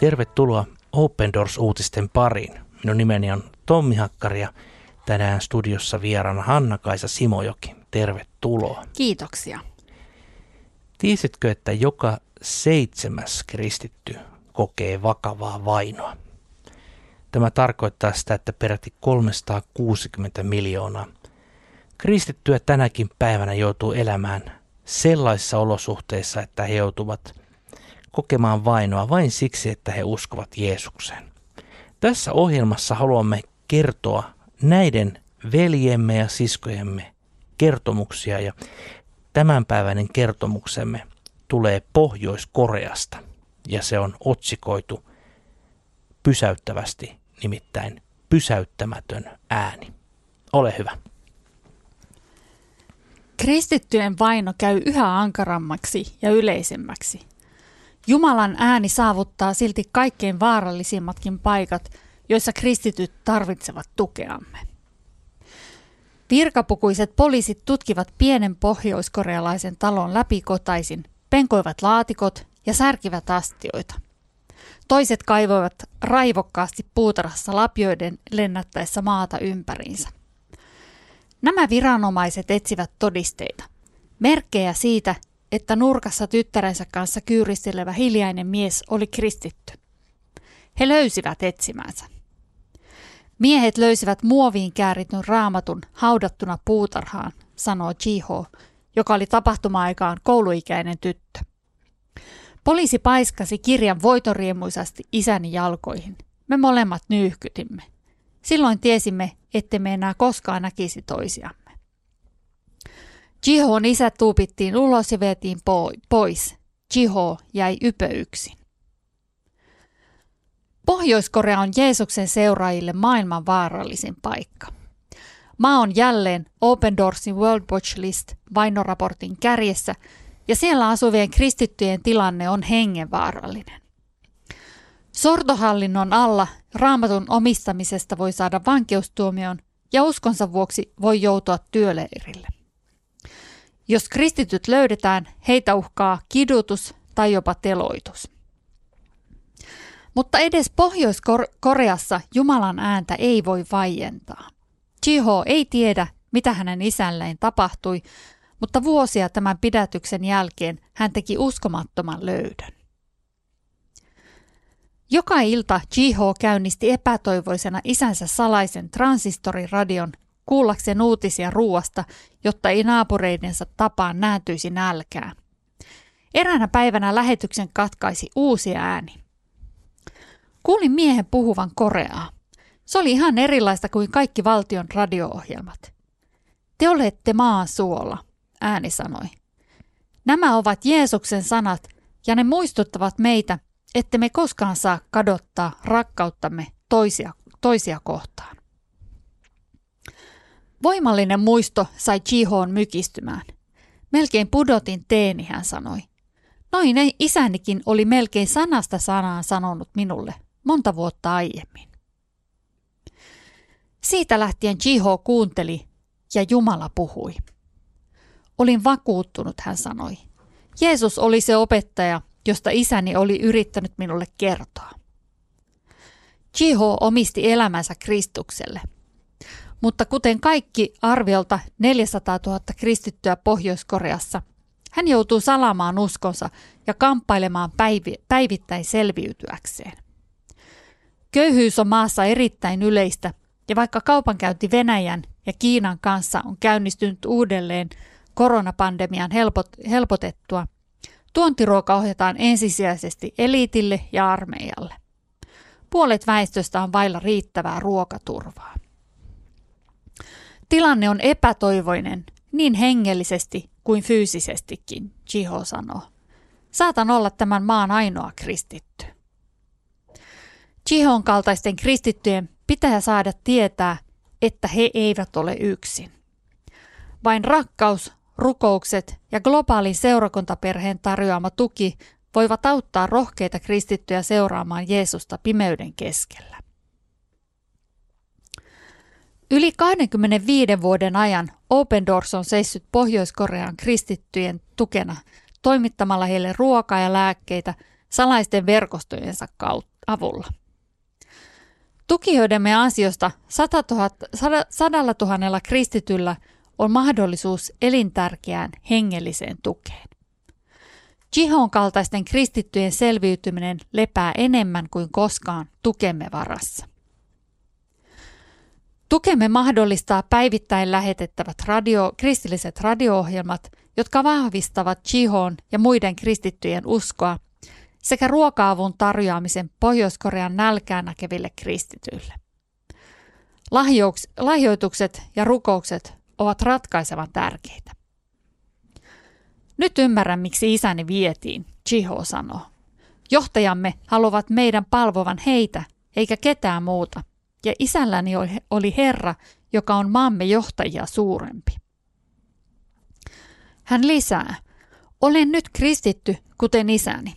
Tervetuloa Open Doors-uutisten pariin. Minun nimeni on Tommi Hakkari ja tänään studiossa vieraana Hanna-Kaisa Simojoki. Tervetuloa. Kiitoksia. Tiesitkö, että joka seitsemäs kristitty kokee vakavaa vainoa? Tämä tarkoittaa sitä, että peräti 360 miljoonaa kristittyä tänäkin päivänä joutuu elämään sellaisissa olosuhteissa, että he joutuvat kokemaan vainoa vain siksi, että he uskovat Jeesukseen. Tässä ohjelmassa haluamme kertoa näiden veljemme ja siskojemme kertomuksia ja tämänpäiväinen kertomuksemme tulee Pohjois-Koreasta ja se on otsikoitu pysäyttävästi, nimittäin pysäyttämätön ääni. Ole hyvä. Kristittyjen vaino käy yhä ankarammaksi ja yleisemmäksi. Jumalan ääni saavuttaa silti kaikkein vaarallisimmatkin paikat, joissa kristityt tarvitsevat tukeamme. Virkapukuiset poliisit tutkivat pienen pohjoiskorealaisen talon läpikotaisin, penkoivat laatikot ja särkivät astioita. Toiset kaivoivat raivokkaasti puutarhassa lapioiden lennättäessä maata ympäriinsä. Nämä viranomaiset etsivät todisteita, merkkejä siitä, että nurkassa tyttärensä kanssa kyyristelevä hiljainen mies oli kristitty. He löysivät etsimänsä. Miehet löysivät muoviin käärityn raamatun haudattuna puutarhaan, sanoo Jiho, joka oli tapahtuma-aikaan kouluikäinen tyttö. Poliisi paiskasi kirjan voitoriemuisasti isäni jalkoihin. Me molemmat nyyhkytimme. Silloin tiesimme, ettemme enää koskaan näkisi toisiamme. Jihon isä tuupittiin ulos ja vietiin pois. Jiho jäi ypöyksin. Pohjois-Korea on Jeesuksen seuraajille maailman vaarallisin paikka. Maa on jälleen Open Doorsin World Watch List vainoraportin kärjessä ja siellä asuvien kristittyjen tilanne on hengenvaarallinen. Sortohallinnon alla raamatun omistamisesta voi saada vankeustuomion ja uskonsa vuoksi voi joutua työleirille. Jos kristityt löydetään, heitä uhkaa kidutus tai jopa teloitus. Mutta edes Pohjois-Koreassa Jumalan ääntä ei voi vaientaa. Jiho ei tiedä, mitä hänen isälleen tapahtui, mutta vuosia tämän pidätyksen jälkeen hän teki uskomattoman löydön. Joka ilta Jiho käynnisti epätoivoisena isänsä salaisen transistoriradion kuullakseen uutisia ruuasta, jotta ei naapureidensa tapaan nääntyisi nälkää. Eräänä päivänä lähetyksen katkaisi uusi ääni. Kuulin miehen puhuvan koreaa. Se oli ihan erilaista kuin kaikki valtion radio-ohjelmat. Te olette maan suola, ääni sanoi. Nämä ovat Jeesuksen sanat ja ne muistuttavat meitä, että me koskaan saa kadottaa rakkauttamme toisia, toisia kohtaan. Voimallinen muisto sai Chihoon mykistymään. Melkein pudotin teeni, hän sanoi. Noin isänikin oli melkein sanasta sanaan sanonut minulle monta vuotta aiemmin. Siitä lähtien Jiho kuunteli ja Jumala puhui. Olin vakuuttunut, hän sanoi. Jeesus oli se opettaja, josta isäni oli yrittänyt minulle kertoa. Jiho omisti elämänsä Kristukselle – mutta kuten kaikki arviolta 400 000 kristittyä Pohjois-Koreassa, hän joutuu salamaan uskonsa ja kamppailemaan päivi- päivittäin selviytyäkseen. Köyhyys on maassa erittäin yleistä, ja vaikka kaupankäynti Venäjän ja Kiinan kanssa on käynnistynyt uudelleen koronapandemian helpot- helpotettua, tuontiruoka ohjataan ensisijaisesti eliitille ja armeijalle. Puolet väestöstä on vailla riittävää ruokaturvaa. Tilanne on epätoivoinen, niin hengellisesti kuin fyysisestikin, Jiho sanoo. Saatan olla tämän maan ainoa kristitty. Jihon kaltaisten kristittyjen pitää saada tietää, että he eivät ole yksin. Vain rakkaus, rukoukset ja globaalin seurakuntaperheen tarjoama tuki voivat auttaa rohkeita kristittyjä seuraamaan Jeesusta pimeyden keskellä. Yli 25 vuoden ajan Open Doors on seissyt Pohjois-Korean kristittyjen tukena toimittamalla heille ruokaa ja lääkkeitä salaisten verkostojensa avulla. Tukijoidemme ansiosta 100 000, sadalla tuhannella kristityllä on mahdollisuus elintärkeään hengelliseen tukeen. Jihon kaltaisten kristittyjen selviytyminen lepää enemmän kuin koskaan tukemme varassa. Tukemme mahdollistaa päivittäin lähetettävät radio, kristilliset radio-ohjelmat, jotka vahvistavat Jihon ja muiden kristittyjen uskoa sekä ruoka-avun tarjoamisen Pohjois-Korean nälkään näkeville kristityille. Lahjouks, lahjoitukset ja rukoukset ovat ratkaisevan tärkeitä. Nyt ymmärrän, miksi isäni vietiin, Chiho sanoo. Johtajamme haluavat meidän palvovan heitä, eikä ketään muuta. Ja isälläni oli Herra, joka on maamme johtajia suurempi. Hän lisää, olen nyt kristitty, kuten isäni.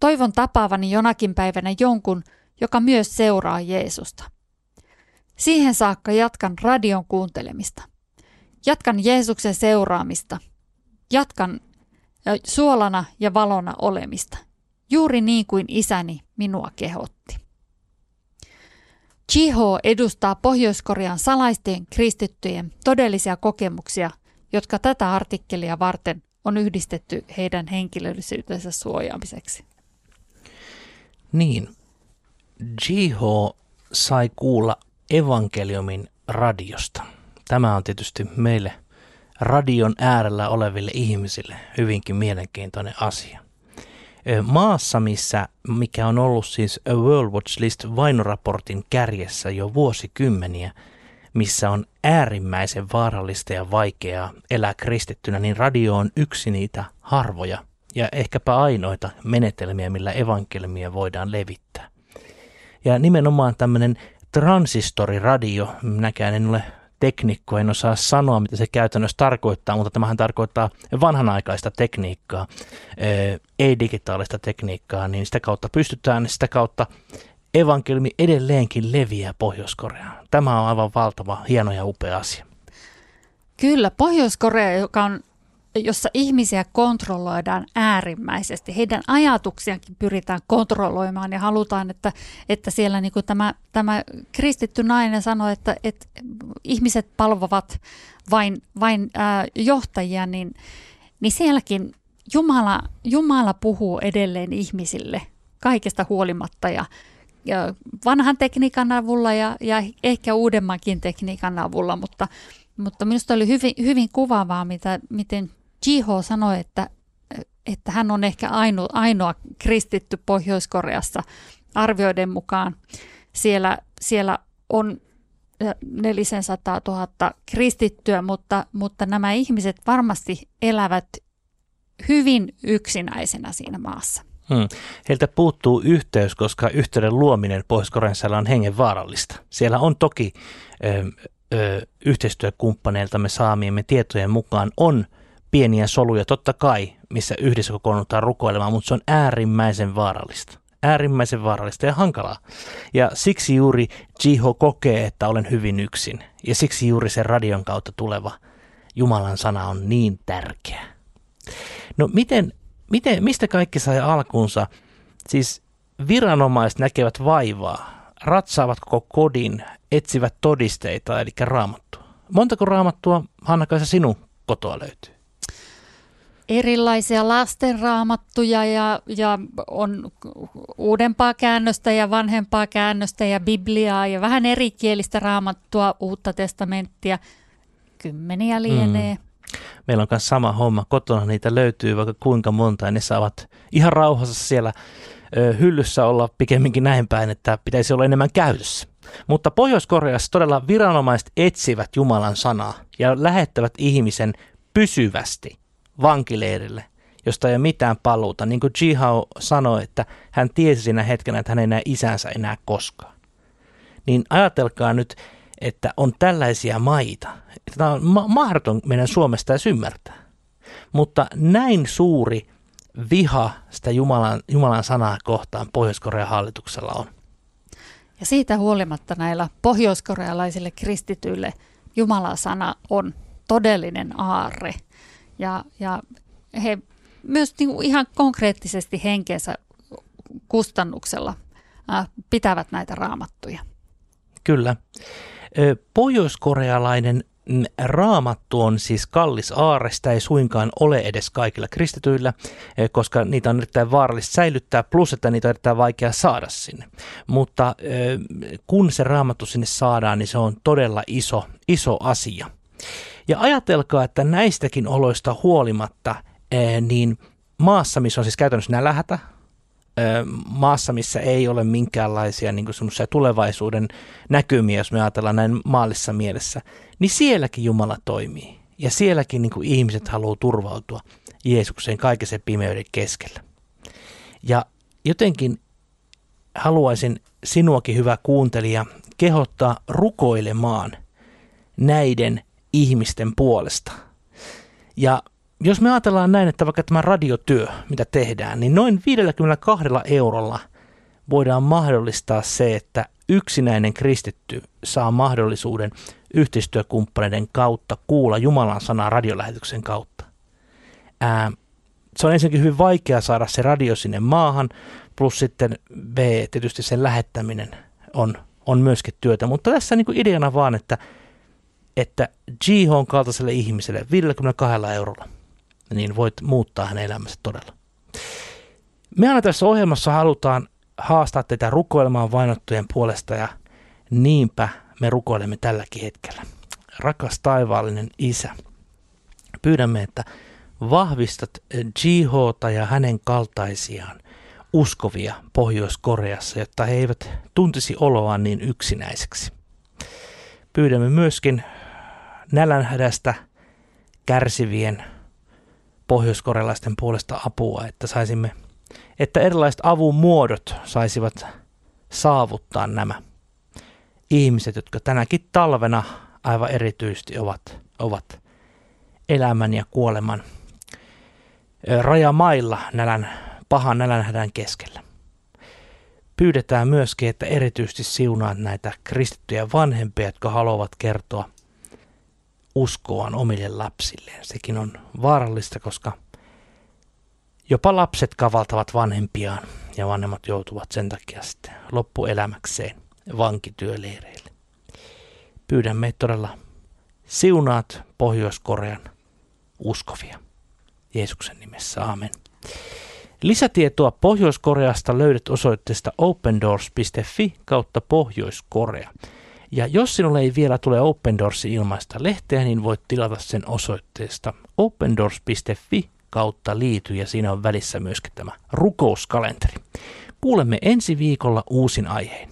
Toivon tapaavani jonakin päivänä jonkun, joka myös seuraa Jeesusta. Siihen saakka jatkan radion kuuntelemista. Jatkan Jeesuksen seuraamista. Jatkan suolana ja valona olemista. Juuri niin kuin isäni minua kehotti. Chiho edustaa Pohjois-Korean salaisten kristittyjen todellisia kokemuksia, jotka tätä artikkelia varten on yhdistetty heidän henkilöllisyytensä suojaamiseksi. Niin, Jiho sai kuulla evankeliumin radiosta. Tämä on tietysti meille radion äärellä oleville ihmisille hyvinkin mielenkiintoinen asia. Maassa, missä, mikä on ollut siis A World Watch List vainoraportin kärjessä jo vuosikymmeniä, missä on äärimmäisen vaarallista ja vaikeaa elää kristittynä, niin radio on yksi niitä harvoja ja ehkäpä ainoita menetelmiä, millä evankelmia voidaan levittää. Ja nimenomaan tämmöinen transistoriradio, minäkään en ole teknikko, en osaa sanoa, mitä se käytännössä tarkoittaa, mutta tämähän tarkoittaa vanhanaikaista tekniikkaa, ei-digitaalista tekniikkaa, niin sitä kautta pystytään, sitä kautta evankelmi edelleenkin leviää Pohjois-Koreaan. Tämä on aivan valtava, hieno ja upea asia. Kyllä, Pohjois-Korea, joka on jossa ihmisiä kontrolloidaan äärimmäisesti. Heidän ajatuksiakin pyritään kontrolloimaan ja halutaan, että, että siellä niin kuin tämä, tämä kristitty nainen sanoi, että, että ihmiset palvovat vain, vain äh, johtajia, niin, niin sielläkin Jumala, Jumala puhuu edelleen ihmisille kaikesta huolimatta ja, ja vanhan tekniikan avulla ja, ja ehkä uudemmankin tekniikan avulla, mutta, mutta minusta oli hyvin, hyvin kuvaavaa, mitä, miten Jiho sanoi, että, että hän on ehkä ainoa, ainoa kristitty Pohjois-Koreassa arvioiden mukaan. Siellä, siellä on 400 000 kristittyä, mutta, mutta nämä ihmiset varmasti elävät hyvin yksinäisenä siinä maassa. Hmm. Heiltä puuttuu yhteys, koska yhteyden luominen pohjois on hengen vaarallista. Siellä on toki ö, ö, yhteistyökumppaneiltamme saamiemme tietojen mukaan on – pieniä soluja, totta kai, missä yhdessä kokoonnutaan rukoilemaan, mutta se on äärimmäisen vaarallista. Äärimmäisen vaarallista ja hankalaa. Ja siksi juuri Jiho kokee, että olen hyvin yksin. Ja siksi juuri se radion kautta tuleva Jumalan sana on niin tärkeä. No miten, miten, mistä kaikki sai alkunsa? Siis viranomaiset näkevät vaivaa, ratsaavat koko kodin, etsivät todisteita, eli raamattua. Montako raamattua, Hanna-Kaisa, sinun kotoa löytyy? Erilaisia lastenraamattuja ja, ja on uudempaa käännöstä ja vanhempaa käännöstä ja Bibliaa ja vähän erikielistä raamattua, uutta testamenttia. Kymmeniä lienee. Mm. Meillä on myös sama homma. Kotona niitä löytyy vaikka kuinka monta ja ne saavat ihan rauhassa siellä ö, hyllyssä olla pikemminkin näin päin, että pitäisi olla enemmän käytössä. Mutta Pohjois-Koreassa todella viranomaiset etsivät Jumalan sanaa ja lähettävät ihmisen pysyvästi vankileirille, josta ei ole mitään paluuta. Niin kuin Jihao sanoi, että hän tiesi siinä hetkenä, että hän ei näe isänsä enää koskaan. Niin ajatelkaa nyt, että on tällaisia maita. Tämä on ma- mahdoton meidän Suomesta edes ymmärtää. Mutta näin suuri viha sitä Jumalan, Jumalan sanaa kohtaan Pohjois-Korean hallituksella on. Ja siitä huolimatta näillä pohjoiskorealaisille kristityille Jumalan sana on todellinen aarre – ja, ja he myös niin kuin ihan konkreettisesti henkeensä kustannuksella pitävät näitä raamattuja. Kyllä. Pohjoiskorealainen mm, raamattu on siis kallis aare, sitä ei suinkaan ole edes kaikilla kristityillä, koska niitä on erittäin vaarallista säilyttää, plus että niitä on erittäin vaikea saada sinne. Mutta kun se raamattu sinne saadaan, niin se on todella iso, iso asia. Ja ajatelkaa, että näistäkin oloista huolimatta, niin maassa, missä on siis käytännössä nälähätä, maassa, missä ei ole minkäänlaisia niin tulevaisuuden näkymiä, jos me ajatellaan näin maallisessa mielessä, niin sielläkin Jumala toimii. Ja sielläkin niin ihmiset haluaa turvautua Jeesukseen kaiken sen pimeyden keskellä. Ja jotenkin haluaisin sinuakin, hyvä kuuntelija, kehottaa rukoilemaan näiden ihmisten puolesta. Ja jos me ajatellaan näin, että vaikka tämä radiotyö, mitä tehdään, niin noin 52 eurolla voidaan mahdollistaa se, että yksinäinen kristitty saa mahdollisuuden yhteistyökumppaneiden kautta kuulla Jumalan sanaa radiolähetyksen kautta. Ää, se on ensinnäkin hyvin vaikea saada se radio sinne maahan, plus sitten B, tietysti sen lähettäminen on, on myöskin työtä, mutta tässä niin kuin ideana vaan, että, että Jihon kaltaiselle ihmiselle 52 eurolla – niin voit muuttaa hänen elämänsä todella. Me aina tässä ohjelmassa halutaan haastaa teitä rukoilemaan vainottujen puolesta ja niinpä me rukoilemme tälläkin hetkellä. Rakas taivaallinen Isä, pyydämme, että vahvistat Jihota ja hänen kaltaisiaan uskovia Pohjois-Koreassa, jotta he eivät tuntisi oloaan niin yksinäiseksi. Pyydämme myöskin nälänhädästä kärsivien pohjoiskorealaisten puolesta apua, että saisimme, että erilaiset avun muodot saisivat saavuttaa nämä ihmiset, jotka tänäkin talvena aivan erityisesti ovat, ovat elämän ja kuoleman rajamailla nälän, pahan nälänhädän keskellä. Pyydetään myöskin, että erityisesti siunaat näitä kristittyjä vanhempia, jotka haluavat kertoa uskoaan omille lapsilleen. Sekin on vaarallista, koska jopa lapset kavaltavat vanhempiaan ja vanhemmat joutuvat sen takia sitten loppuelämäkseen vankityöleireille. Pyydämme todella siunaat Pohjois-Korean uskovia. Jeesuksen nimessä, amen. Lisätietoa Pohjois-Koreasta löydät osoitteesta opendoors.fi kautta Pohjois-Korea. Ja jos sinulle ei vielä tule Open Doorsin ilmaista lehteä, niin voit tilata sen osoitteesta opendoors.fi kautta liity ja siinä on välissä myöskin tämä rukouskalenteri. Kuulemme ensi viikolla uusin aiheen.